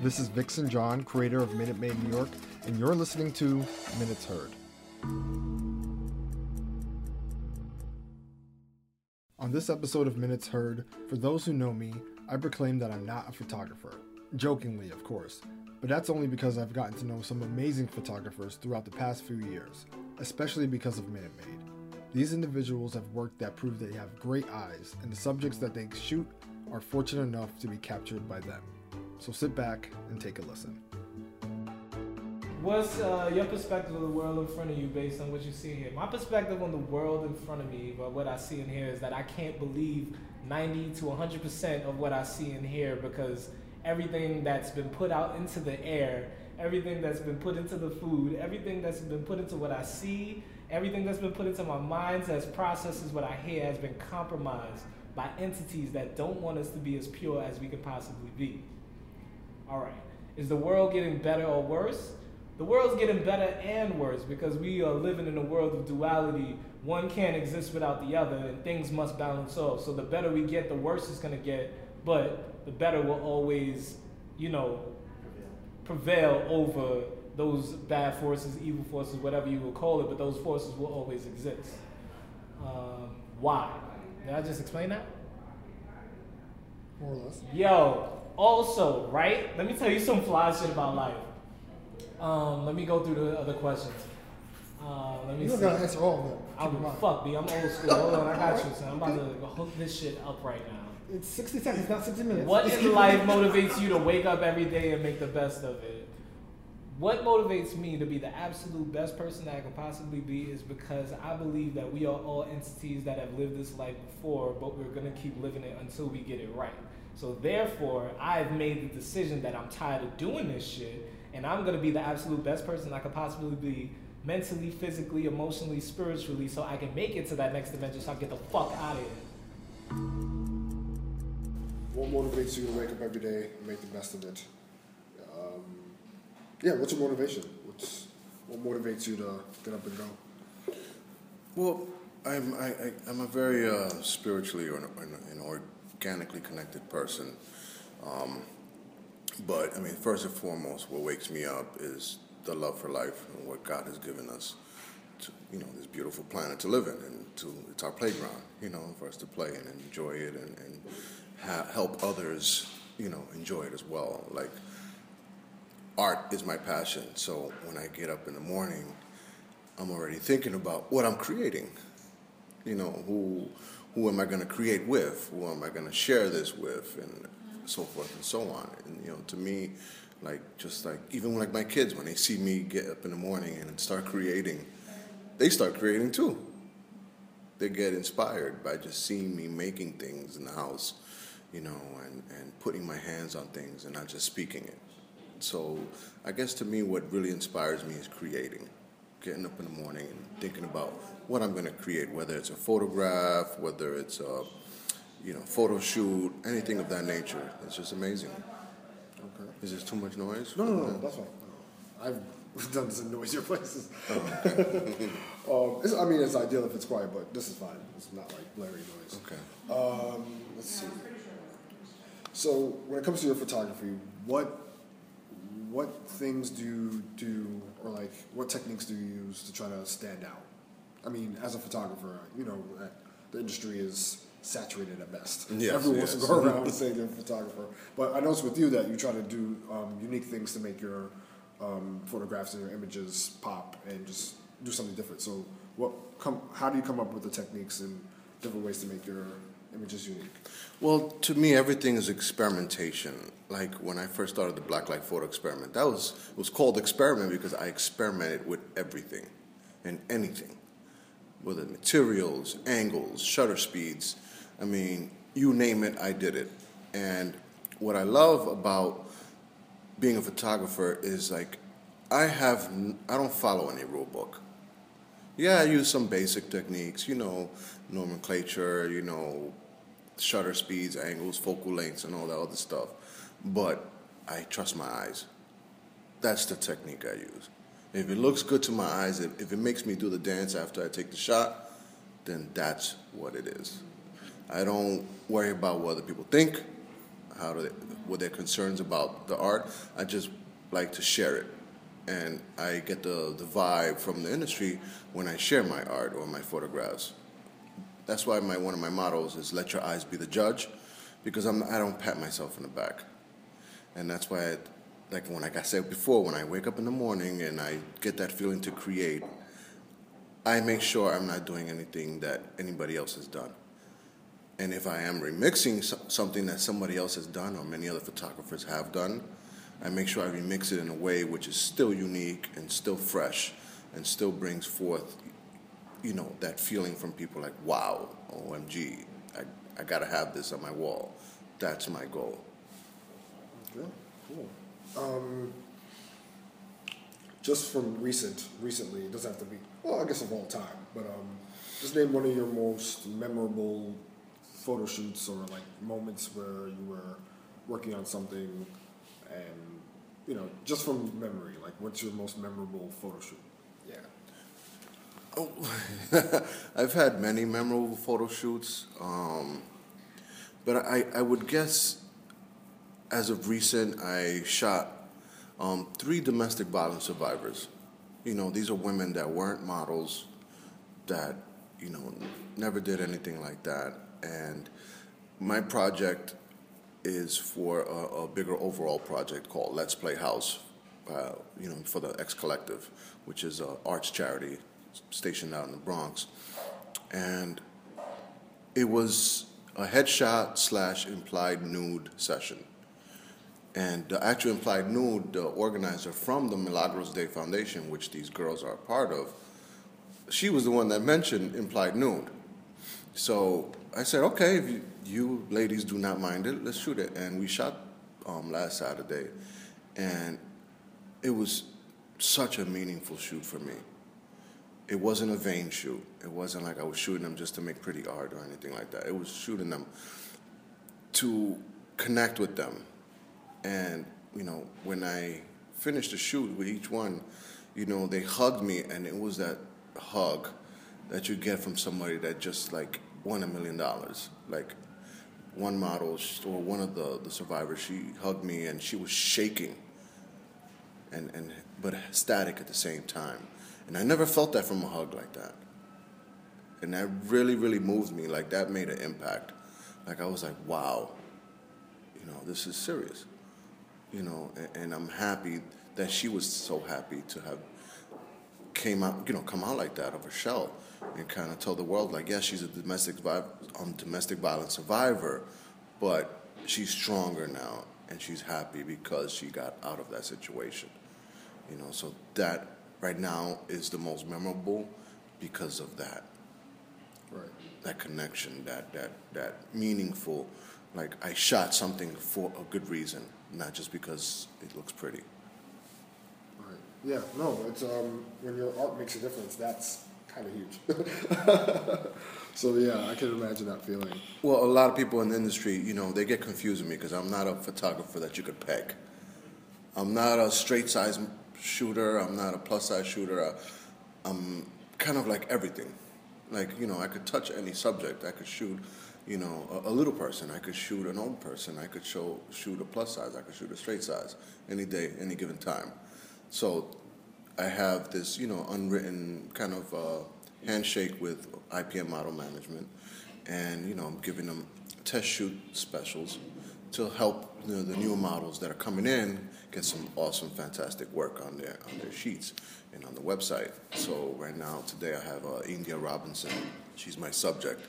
This is Vixen John, creator of Minute Maid New York, and you're listening to Minutes Heard. On this episode of Minutes Heard, for those who know me, I proclaim that I'm not a photographer. Jokingly, of course, but that's only because I've gotten to know some amazing photographers throughout the past few years, especially because of Minute Maid. These individuals have work that prove they have great eyes, and the subjects that they shoot are fortunate enough to be captured by them. So sit back and take a listen. What's uh, your perspective of the world in front of you based on what you see here? My perspective on the world in front of me, but what I see in here, is that I can't believe 90 to 100% of what I see in here because everything that's been put out into the air, everything that's been put into the food, everything that's been put into what I see, everything that's been put into my mind as processes what I hear has been compromised by entities that don't want us to be as pure as we could possibly be. All right. Is the world getting better or worse? The world's getting better and worse because we are living in a world of duality. One can't exist without the other, and things must balance off. So the better we get, the worse it's going to get, but the better will always, you know, prevail over those bad forces, evil forces, whatever you will call it, but those forces will always exist. Um, why? Did I just explain that? More or less. Yo, also, right? Let me tell you some fly shit about life. Um, let me go through the other questions. Uh, let me You don't see. gotta answer all of them. I Keep in would mind. fuck me. I'm old school. Hold on, I got you, son. I'm about to hook this shit up right now. It's 60 seconds, not 60 minutes. What in life motivates you to wake up every day and make the best of it? What motivates me to be the absolute best person that I could possibly be is because I believe that we are all entities that have lived this life before, but we're gonna keep living it until we get it right. So therefore, I've made the decision that I'm tired of doing this shit, and I'm gonna be the absolute best person I could possibly be mentally, physically, emotionally, spiritually, so I can make it to that next dimension so I can get the fuck out of here. What motivates you to wake up every day and make the best of it? Um, yeah, what's your motivation? What's what motivates you to get up and go? Well, I'm I, I, I'm a very uh, spiritually or an, an organically connected person, um, but I mean, first and foremost, what wakes me up is the love for life and what God has given us, to, you know, this beautiful planet to live in, and to it's our playground, you know, for us to play and enjoy it and, and ha- help others, you know, enjoy it as well. Like art is my passion, so when I get up in the morning. I'm already thinking about what I'm creating. You know, who who am I going to create with? Who am I going to share this with, and so forth and so on. And you know, to me, like just like even like my kids, when they see me get up in the morning and start creating, they start creating too. They get inspired by just seeing me making things in the house, you know, and, and putting my hands on things and not just speaking it. So I guess to me, what really inspires me is creating getting up in the morning and thinking about what I'm going to create, whether it's a photograph, whether it's a you know photo shoot, anything of that nature. It's just amazing. Okay. Is this too much noise? No, no, no, that's fine. I've done this in noisier places. Oh, um, it's, I mean, it's ideal if it's quiet, but this is fine. It's not like blurry noise. Okay. Um, let's see. So, when it comes to your photography, what what things do you do, or like what techniques do you use to try to stand out? I mean, as a photographer, you know, uh, the industry is saturated at best. Yes, Everyone wants yes. to go around and say they're a photographer. But I noticed with you that you try to do um, unique things to make your um, photographs and your images pop and just do something different. So, what come? How do you come up with the techniques and different ways to make your unique? Well, to me, everything is experimentation. Like when I first started the Black Light Photo Experiment, that was was called experiment because I experimented with everything and anything, whether materials, angles, shutter speeds. I mean, you name it, I did it. And what I love about being a photographer is like I have I don't follow any rule book. Yeah, I use some basic techniques, you know, nomenclature, you know, shutter speeds, angles, focal lengths, and all that other stuff. But I trust my eyes. That's the technique I use. If it looks good to my eyes, if, if it makes me do the dance after I take the shot, then that's what it is. I don't worry about what other people think. how do they, what their concerns about the art. I just like to share it, and I get the the vibe from the industry when I share my art or my photographs. That's why my one of my mottos is "Let your eyes be the judge," because I'm I don't pat myself in the back, and that's why. I, like when like I said before, when I wake up in the morning and I get that feeling to create, I make sure I'm not doing anything that anybody else has done. And if I am remixing something that somebody else has done or many other photographers have done, I make sure I remix it in a way which is still unique and still fresh and still brings forth, you know, that feeling from people like, wow, OMG, I, I gotta have this on my wall. That's my goal. Okay, cool. Um, just from recent, recently, it doesn't have to be, well, I guess of all time, but um, just name one of your most memorable photo shoots or like moments where you were working on something and, you know, just from memory, like what's your most memorable photo shoot? Yeah. Oh, I've had many memorable photo shoots, um, but I, I would guess as of recent, I shot um, three domestic violence survivors. You know, these are women that weren't models, that, you know, never did anything like that. And my project is for a, a bigger overall project called Let's Play House, uh, you know, for the X Collective, which is an arts charity stationed out in the Bronx. And it was a headshot slash implied nude session. And the actual implied nude, the organizer from the Milagros Day Foundation, which these girls are a part of, she was the one that mentioned implied nude. So I said, okay, if you, you ladies do not mind it, let's shoot it. And we shot um, last Saturday, and it was such a meaningful shoot for me. It wasn't a vain shoot. It wasn't like I was shooting them just to make pretty art or anything like that. It was shooting them to connect with them. And, you know, when I finished the shoot with each one, you know, they hugged me, and it was that hug that you get from somebody that just like won a million dollars. Like one model or one of the, the survivors, she hugged me and she was shaking and, and but ecstatic at the same time. And I never felt that from a hug like that. And that really, really moved me. Like that made an impact. Like I was like, wow, you know, this is serious. You know, and, and I'm happy that she was so happy to have came out, you know, come out like that of her shell and kind of tell the world, like, yes, she's a domestic vi- um, domestic violence survivor, but she's stronger now and she's happy because she got out of that situation. You know, so that right now is the most memorable because of that. Right. That connection, that that that meaningful. Like I shot something for a good reason, not just because it looks pretty. Right. Yeah, no, it's um when your art makes a difference, that's kind of huge. so yeah, I can imagine that feeling. Well, a lot of people in the industry, you know, they get confused with me because I'm not a photographer that you could peg. I'm not a straight size shooter. I'm not a plus size shooter. I'm kind of like everything. Like you know, I could touch any subject. I could shoot, you know, a, a little person. I could shoot an old person. I could show shoot a plus size. I could shoot a straight size any day, any given time. So I have this, you know, unwritten kind of uh, handshake with IPM Model Management, and you know, I'm giving them test shoot specials to help you know, the newer models that are coming in get some awesome, fantastic work on their on their sheets and on the website. So right now, today I have uh, India Robinson. She's my subject,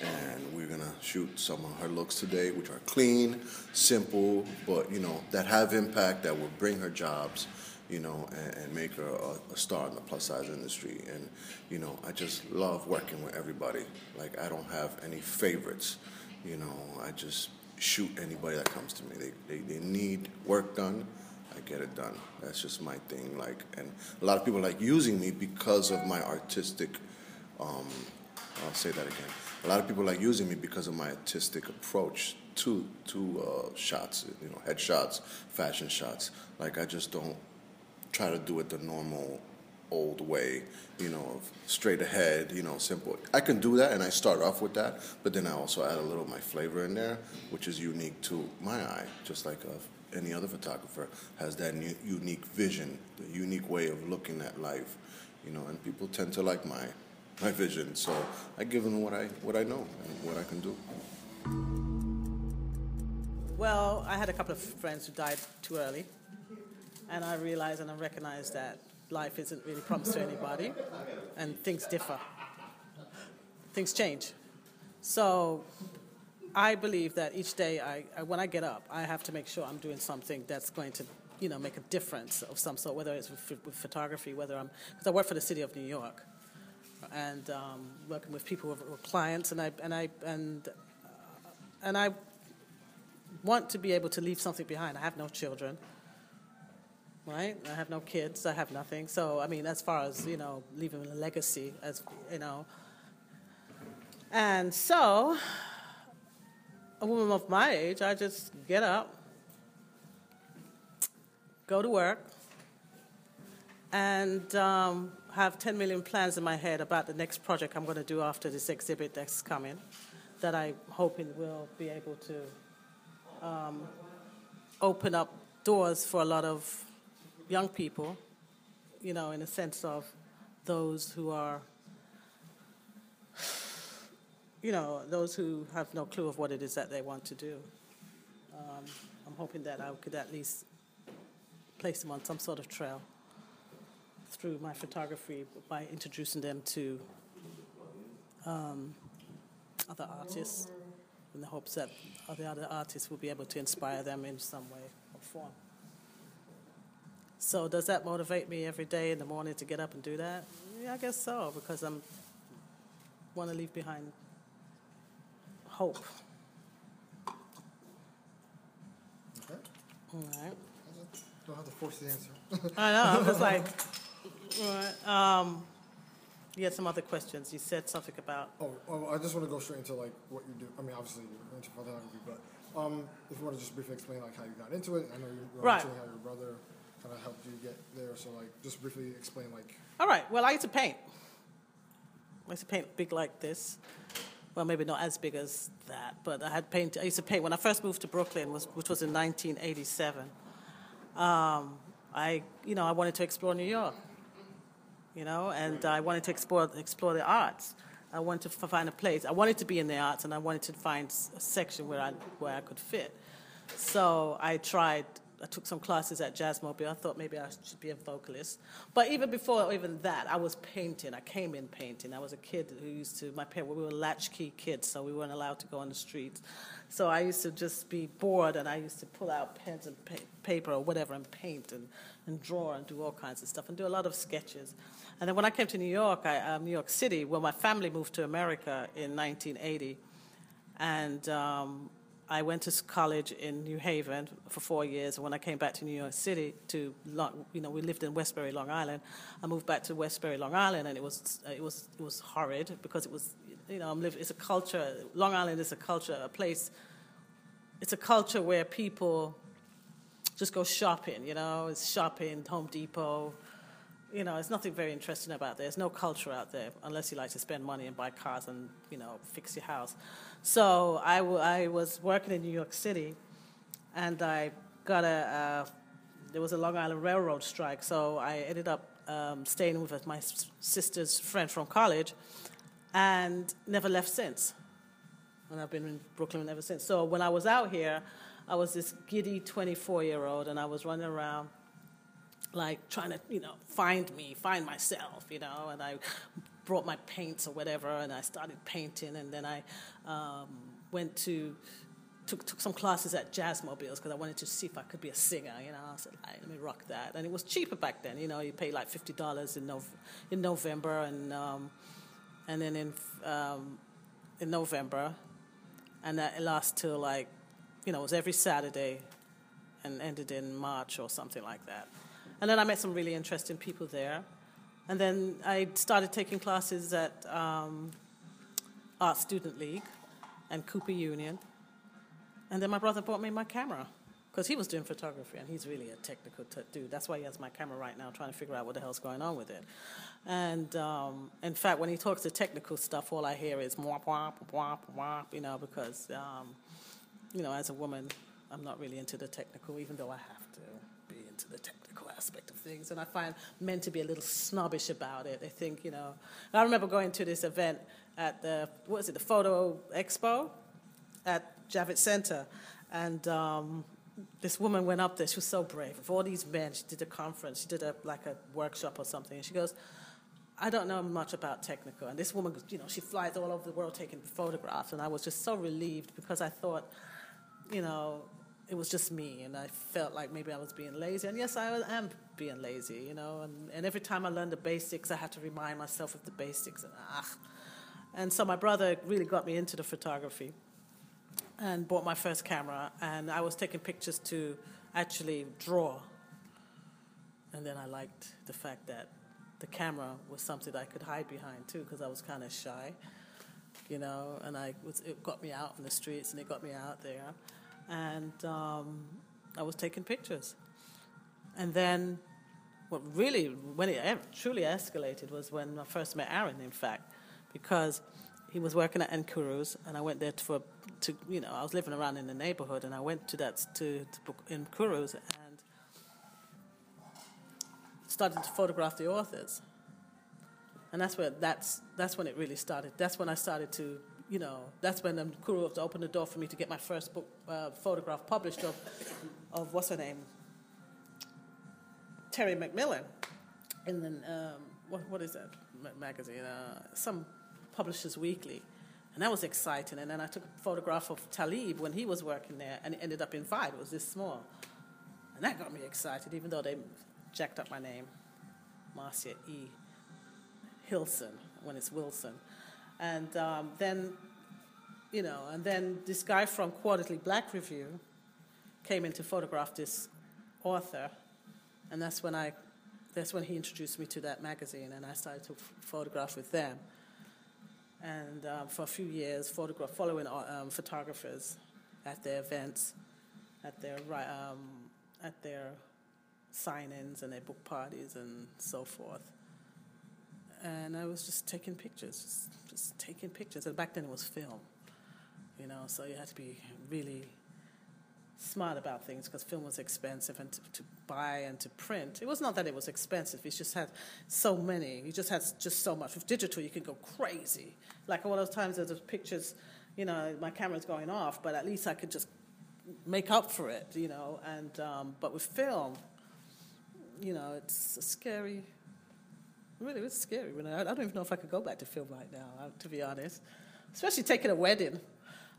and we're gonna shoot some of her looks today, which are clean, simple, but you know that have impact that will bring her jobs you know, and, and make her a, a, star in the plus size industry. And, you know, I just love working with everybody. Like, I don't have any favorites. You know, I just shoot anybody that comes to me. They, they, they need work done. I get it done. That's just my thing. Like, and a lot of people like using me because of my artistic. Um, I'll say that again. A lot of people like using me because of my artistic approach to to uh, shots. You know, headshots, fashion shots. Like, I just don't try to do it the normal old way, you know, of straight ahead, you know, simple. I can do that, and I start off with that, but then I also add a little of my flavor in there, which is unique to my eye, just like uh, any other photographer has that new, unique vision, the unique way of looking at life, you know, and people tend to like my my vision. So I give them what I what I know and what I can do. Well, I had a couple of friends who died too early, and I realize and I recognize that life isn't really promised to anybody, and things differ. Things change. So I believe that each day, I, I, when I get up, I have to make sure I'm doing something that's going to, you know, make a difference of some sort. Whether it's with, with photography, whether I'm because I work for the city of New York, and um, working with people with, with, clients, and I and I and uh, and I want to be able to leave something behind. I have no children right? I have no kids. I have nothing. So I mean, as far as you know, leaving a legacy, as you know, and so a woman of my age, I just get up, go to work, and um, have 10 million plans in my head about the next project I'm going to do after this exhibit that's coming, that I'm hoping will be able to um, open up doors for a lot of young people, you know, in a sense of those who are, you know, those who have no clue of what it is that they want to do. Um, I'm hoping that I could at least place them on some sort of trail through my photography by introducing them to um, other artists in the hopes that the other artists will be able to inspire them in some way or form. So does that motivate me every day in the morning to get up and do that? Yeah, I guess so because I'm want to leave behind hope. Okay. All right. I don't have to force the answer. I know. I'm just like, right. Um, you had some other questions. You said something about. Oh, oh, I just want to go straight into like what you do. I mean, obviously you're into photography, but um, if you want to just briefly explain like how you got into it. I know you were right. mentioning how your brother kind of helped you get there. So like, just briefly explain like. All right. Well, I used to paint. I used to paint big like this. Well, maybe not as big as that, but I had paint. I used to paint when I first moved to Brooklyn, was, which was in 1987. Um, I, you know, I wanted to explore New York. You know, and I wanted to explore explore the arts. I wanted to find a place. I wanted to be in the arts, and I wanted to find a section where I where I could fit. So I tried I took some classes at Jazzmobile. I thought maybe I should be a vocalist. But even before even that, I was painting. I came in painting. I was a kid who used to, my parents, we were latchkey kids, so we weren't allowed to go on the streets. So I used to just be bored and I used to pull out pens and pa- paper or whatever and paint and, and draw and do all kinds of stuff and do a lot of sketches. And then when I came to New York, I, um, New York City, where my family moved to America in 1980. And um, I went to college in New Haven for four years. And when I came back to New York City, to you know, we lived in Westbury, Long Island. I moved back to Westbury, Long Island, and it was it was it was horrid because it was you know I'm living. It's a culture. Long Island is a culture, a place. It's a culture where people just go shopping. You know, it's shopping, Home Depot. You know, there's nothing very interesting about there. There's no culture out there unless you like to spend money and buy cars and you know fix your house. So I, w- I was working in New York City, and I got a, uh, there was a Long Island Railroad strike, so I ended up um, staying with my sister's friend from college, and never left since. And I've been in Brooklyn ever since. So when I was out here, I was this giddy 24 year old, and I was running around like trying to, you know, find me, find myself, you know, and I brought my paints or whatever, and I started painting, and then I um, went to took, took some classes at Jazzmobiles because I wanted to see if I could be a singer. You know, I said, let me rock that, and it was cheaper back then. You know, you pay like fifty dollars in Nov- in November, and um, and then in um, in November, and that lasted till like, you know, it was every Saturday, and ended in March or something like that. And then I met some really interesting people there. And then I started taking classes at um, Art Student League and Cooper Union. And then my brother bought me my camera because he was doing photography and he's really a technical t- dude. That's why he has my camera right now, trying to figure out what the hell's going on with it. And um, in fact, when he talks the technical stuff, all I hear is womp womp womp womp, you know, because um, you know, as a woman, I'm not really into the technical, even though I have to be into the technical aspect of things. And I find men to be a little snobbish about it. They think, you know, I remember going to this event at the what was it, the photo expo at Javits Center, and um, this woman went up there. She was so brave. With all these men, she did a conference. She did a like a workshop or something. And she goes, "I don't know much about technical." And this woman, you know, she flies all over the world taking photographs. And I was just so relieved because I thought, you know, it was just me, and I felt like maybe I was being lazy. And yes, I am being lazy, you know. And, and every time I learned the basics, I had to remind myself of the basics. And ah. And so my brother really got me into the photography and bought my first camera, and I was taking pictures to actually draw. And then I liked the fact that the camera was something that I could hide behind too, because I was kind of shy, you know. And I was, it got me out in the streets, and it got me out there, and um, I was taking pictures. And then, what really, when it truly escalated, was when I first met Aaron. In fact, because he was working at Nkiru's, and I went there for to you know I was living around in the neighborhood, and I went to that to, to Nkiru's and started to photograph the authors, and that's where that's that's when it really started. That's when I started to you know that's when Nkiru opened the door for me to get my first book uh, photograph published of of what's her name Terry McMillan in the um, what what is that magazine uh, some Publishers Weekly. And that was exciting. And then I took a photograph of Talib when he was working there, and it ended up in Vibe. It was this small. And that got me excited, even though they jacked up my name, Marcia E. Hilson, when it's Wilson. And um, then, you know, and then this guy from Quarterly Black Review came in to photograph this author, and that's when I, that's when he introduced me to that magazine, and I started to f- photograph with them and um, for a few years, photograph following uh, um, photographers at their events, at their um, at their sign-ins and their book parties and so forth. And I was just taking pictures, just, just taking pictures. And back then it was film, you know, so you had to be really smart about things because film was expensive and to, to, buy and to print. It was not that it was expensive. It just had so many. You just had just so much. With digital, you can go crazy. Like all those times there's pictures, you know, my camera's going off, but at least I could just make up for it, you know. And um, but with film, you know, it's scary. Really, it's scary. When I, I don't even know if I could go back to film right now, uh, to be honest. Especially taking a wedding.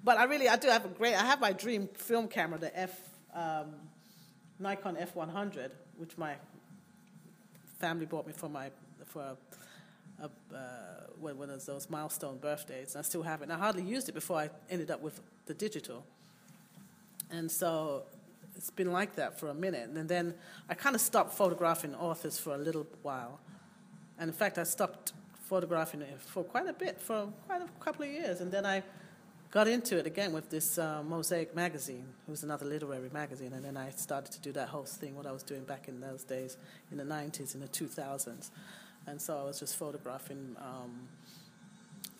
But I really, I do have a great, I have my dream film camera, the F, um, Nikon F100, which my family bought me for my, for a, uh, one of those milestone birthdays. I still have it. And I hardly used it before I ended up with the digital. And so it's been like that for a minute. And then I kind of stopped photographing authors for a little while. And in fact, I stopped photographing it for quite a bit, for quite a couple of years. And then I got into it again with this uh, Mosaic magazine, was another literary magazine, and then I started to do that whole thing, what I was doing back in those days, in the 90s, in the 2000s. And so I was just photographing um,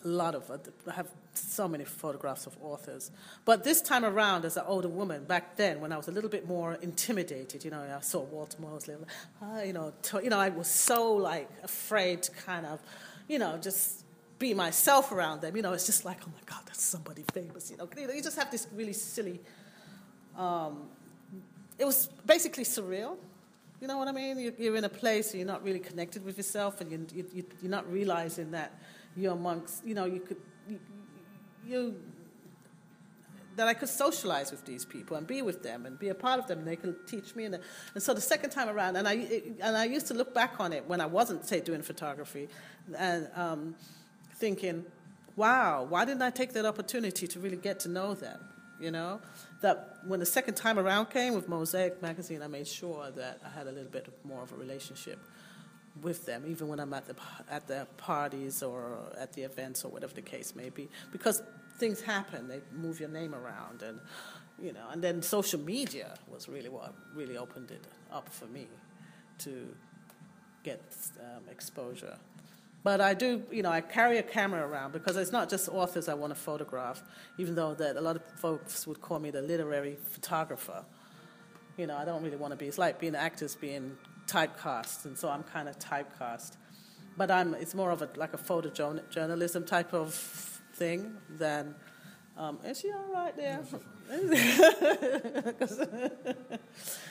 a lot of, I have so many photographs of authors. But this time around, as an older woman, back then, when I was a little bit more intimidated, you know, I saw Walter Mosley, uh, you know, to, you know, I was so like afraid to kind of, you know, just be myself around them. You know, it's just like, oh my God, that's somebody famous. You know, you just have this really silly. Um, it was basically surreal. You know what I mean? You're in a place and you're not really connected with yourself, and you, you, you're not realizing that you're amongst. You know, you could you, you that I could socialize with these people and be with them and be a part of them, and they could teach me. And, and so the second time around, and I and I used to look back on it when I wasn't say doing photography, and um, thinking, wow, why didn't I take that opportunity to really get to know them? You know, that when the second time around came with Mosaic magazine, I made sure that I had a little bit more of a relationship with them, even when I'm at the at the parties or at the events or whatever the case may be, because things happen. They move your name around, and you know, and then social media was really what really opened it up for me to get um, exposure. But I do, you know, I carry a camera around because it's not just authors I want to photograph, even though that a lot of folks would call me the literary photographer. You know, I don't really want to be. It's like being an actors being typecast, and so I'm kind of typecast. But I'm. It's more of a like a photojournalism type of thing than. Um, is she all right there?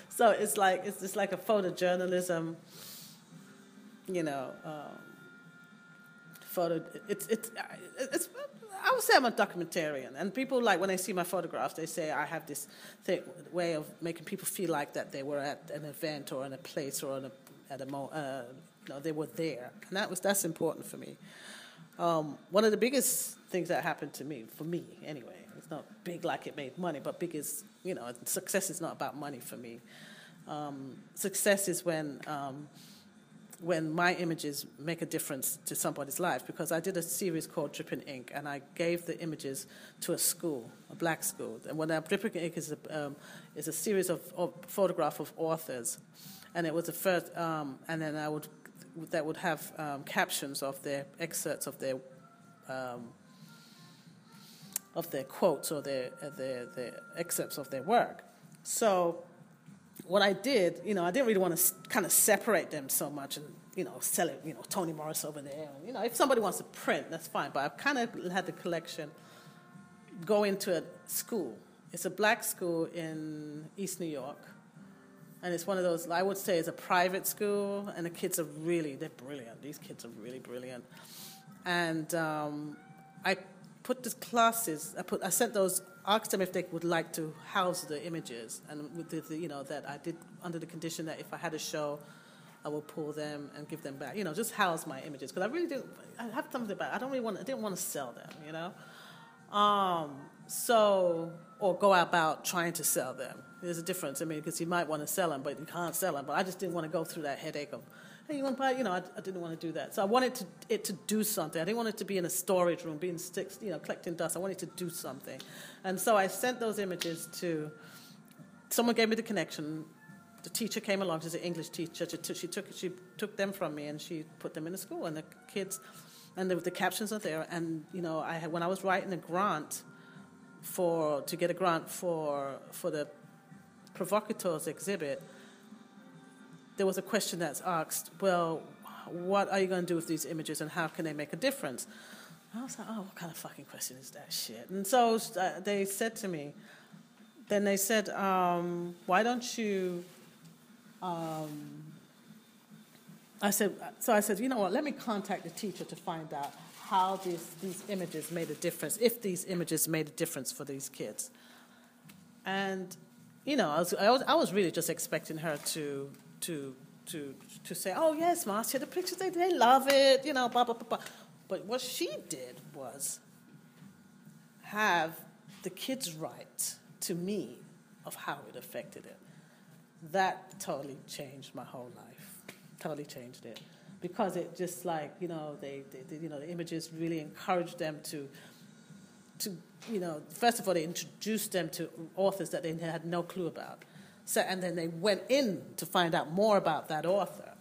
so it's like it's just like a photojournalism. You know. Um, photo. It's it's it's. I would say I'm a documentarian, and people like when they see my photographs, they say I have this thing, way of making people feel like that they were at an event or in a place or a, at a mo, uh, know, they were there, and that was that's important for me. Um, one of the biggest things that happened to me, for me anyway, it's not big like it made money, but big is you know success is not about money for me. Um, success is when um, when my images make a difference to somebody's life because I did a series called Dripping Ink and I gave the images to a school, a black school. And when I, Dripping Ink is a, um, is a series of, of photograph of authors, and it was the first, um, and then I would that would have um, captions of their excerpts of their um, of their quotes or their, uh, their their excerpts of their work. So what I did, you know, I didn't really want to kind of separate them so much and, you know, sell it, you know, Tony Morris over there. You know, if somebody wants to print, that's fine. But I've kind of had the collection go into a school. It's a black school in East New York. And it's one of those, I would say it's a private school, and the kids are really, they're brilliant. These kids are really brilliant. And um, I put the classes, I, put, I sent those asked them if they would like to house the images, and with the, the, you know that I did under the condition that if I had a show, I would pull them and give them back. You know, just house my images because I really didn't. I have something about. I don't really want. I didn't want to sell them. You know, um, so or go about trying to sell them. There's a difference. I mean, because you might want to sell them, but you can't sell them. But I just didn't want to go through that headache of hey, you want to buy? You know, I, I, didn't want to do that. So I wanted to, it to do something. I didn't want it to be in a storage room, being sticks, you know, collecting dust. I wanted to do something. And so I sent those images to, someone gave me the connection. The teacher came along. She's an English teacher. She took, she took, she took them from me and she put them in the school. And the kids, and the, the captions are there. And, you know, I had, when I was writing a grant for, to get a grant for, for the Provocateurs exhibit, there was a question that's asked, well, what are you going to do with these images and how can they make a difference? I was like, oh, what kind of fucking question is that shit? And so uh, they said to me, then they said, um, why don't you, um, I said, so I said, you know what, let me contact the teacher to find out how these, these images made a difference, if these images made a difference for these kids. And, you know, I was, I was, I was really just expecting her to to to to say, "Oh yes, Marcia, the pictures they they love it," you know, blah blah blah blah. But what she did was have the kids write to me of how it affected it. That totally changed my whole life. Totally changed it because it just like you know they, they, they you know the images really encouraged them to to you know first of all they introduced them to authors that they had no clue about so, and then they went in to find out more about that author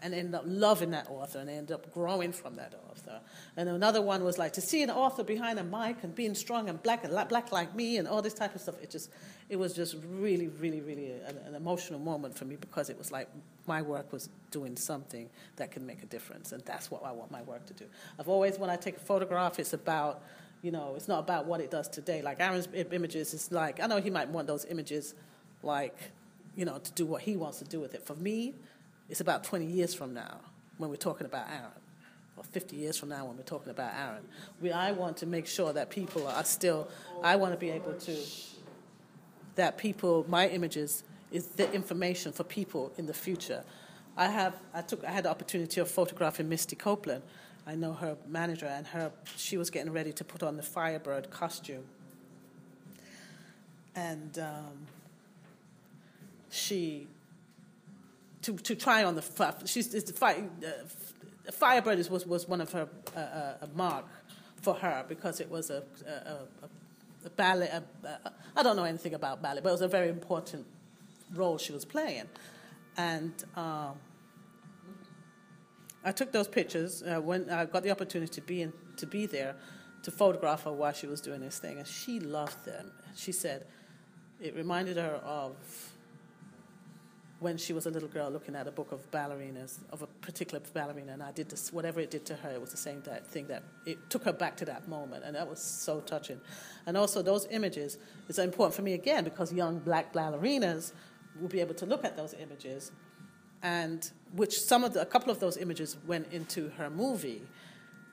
and ended up loving that author and ended up growing from that author. And another one was like to see an author behind a mic and being strong and black and black like me and all this type of stuff. It just, it was just really, really, really an, an emotional moment for me because it was like my work was doing something that can make a difference, and that's what I want my work to do. I've always, when I take a photograph, it's about you know, it's not about what it does today. Like Aaron's images, it's like I know he might want those images like, you know, to do what he wants to do with it. For me, it's about 20 years from now when we're talking about Aaron, or 50 years from now when we're talking about Aaron. We, I want to make sure that people are still, I want to be able to, that people, my images, is the information for people in the future. I have, I took, I had the opportunity of photographing Misty Copeland. I know her manager, and her, she was getting ready to put on the Firebird costume. And um, she to to try on the she's the fire, uh, Firebird was was one of her uh, uh, a mark for her because it was a, a, a, a ballet. A, a, I don't know anything about ballet, but it was a very important role she was playing. And um, I took those pictures uh, when I got the opportunity to be in, to be there to photograph her while she was doing this thing, and she loved them. She said it reminded her of when she was a little girl looking at a book of ballerinas, of a particular ballerina, and I did this, whatever it did to her, it was the same thing that it took her back to that moment, and that was so touching. And also, those images is important for me again because young black ballerinas will be able to look at those images, and which some of the, a couple of those images went into her movie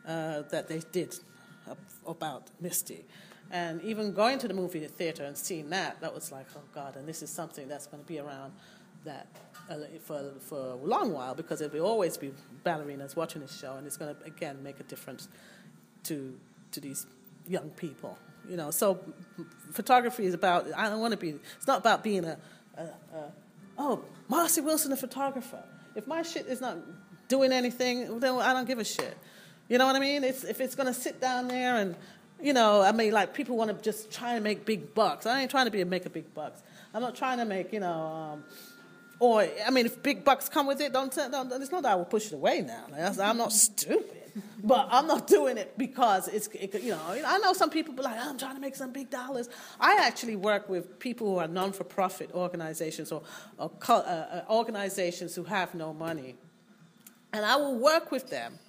uh, that they did about Misty. And even going to the movie theater and seeing that, that was like, oh God, and this is something that's going to be around that uh, for, for a long while because there will always be ballerinas watching this show, and it's going to again make a difference to to these young people. You know, so photography is about. I don't want to be. It's not about being a, a, a oh Marcy Wilson, a photographer. If my shit is not doing anything, then I don't give a shit. You know what I mean? It's, if it's going to sit down there and, you know, I mean, like people want to just try and make big bucks. I ain't trying to be a make a big bucks. I'm not trying to make, you know, um, or I mean, if big bucks come with it, don't. don't it's not that I will push it away now. I'm not stupid, but I'm not doing it because it's. It, you know, I know some people be like, oh, I'm trying to make some big dollars. I actually work with people who are non-for-profit organizations or, or uh, uh, organizations who have no money, and I will work with them.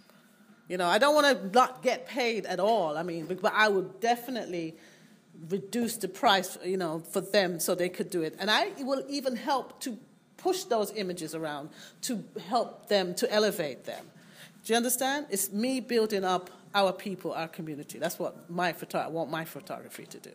You know, I don't want to not get paid at all. I mean, but I would definitely reduce the price, you know, for them so they could do it. And I will even help to push those images around to help them to elevate them. Do you understand? It's me building up our people, our community. That's what my photo- I want my photography to do.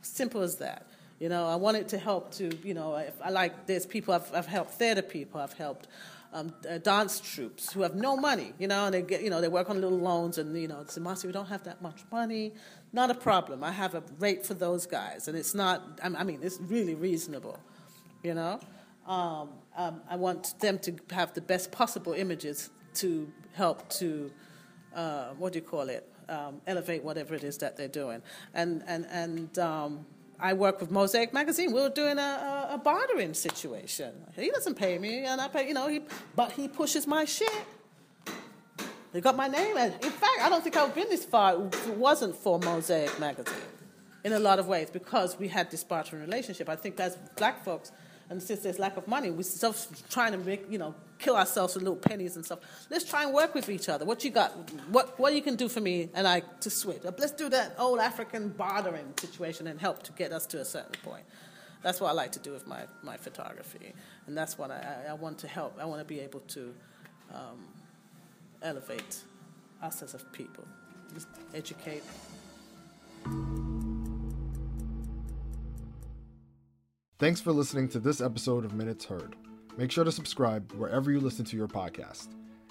Simple as that. You know, I want it to help to, you know, I like there's people I've, I've helped theater people, I've helped um, uh, dance troupes who have no money, you know, and they get, you know, they work on little loans and, you know, say, Marcy, we don't have that much money. Not a problem. I have a rate for those guys, and it's not, I mean, it's really reasonable, you know. Um, um, I want them to have the best possible images to help to, uh, what do you call it, um, elevate whatever it is that they're doing. And, and, and um, I work with Mosaic Magazine. We are doing a, a, a, bartering situation. He doesn't pay me, and I pay, you know, he, but he pushes my shit. He got my name. And in fact, I don't think I would have been this far if it wasn't for Mosaic Magazine in a lot of ways because we had this bartering relationship. I think as black folks, and since there's lack of money, we're still trying to make, you know, kill ourselves with little pennies and stuff. Let's try and work with each other. What you got? What what you can do for me and I to switch? Let's do that old African bartering situation and help to get us to a certain point. That's what I like to do with my, my photography, and that's what I, I want to help. I want to be able to um, elevate us as a people, Just educate. Thanks for listening to this episode of Minutes Heard. Make sure to subscribe wherever you listen to your podcast,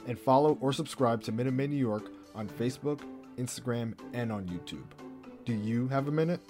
and follow or subscribe to Minute Maid New York on Facebook, Instagram, and on YouTube. Do you have a minute?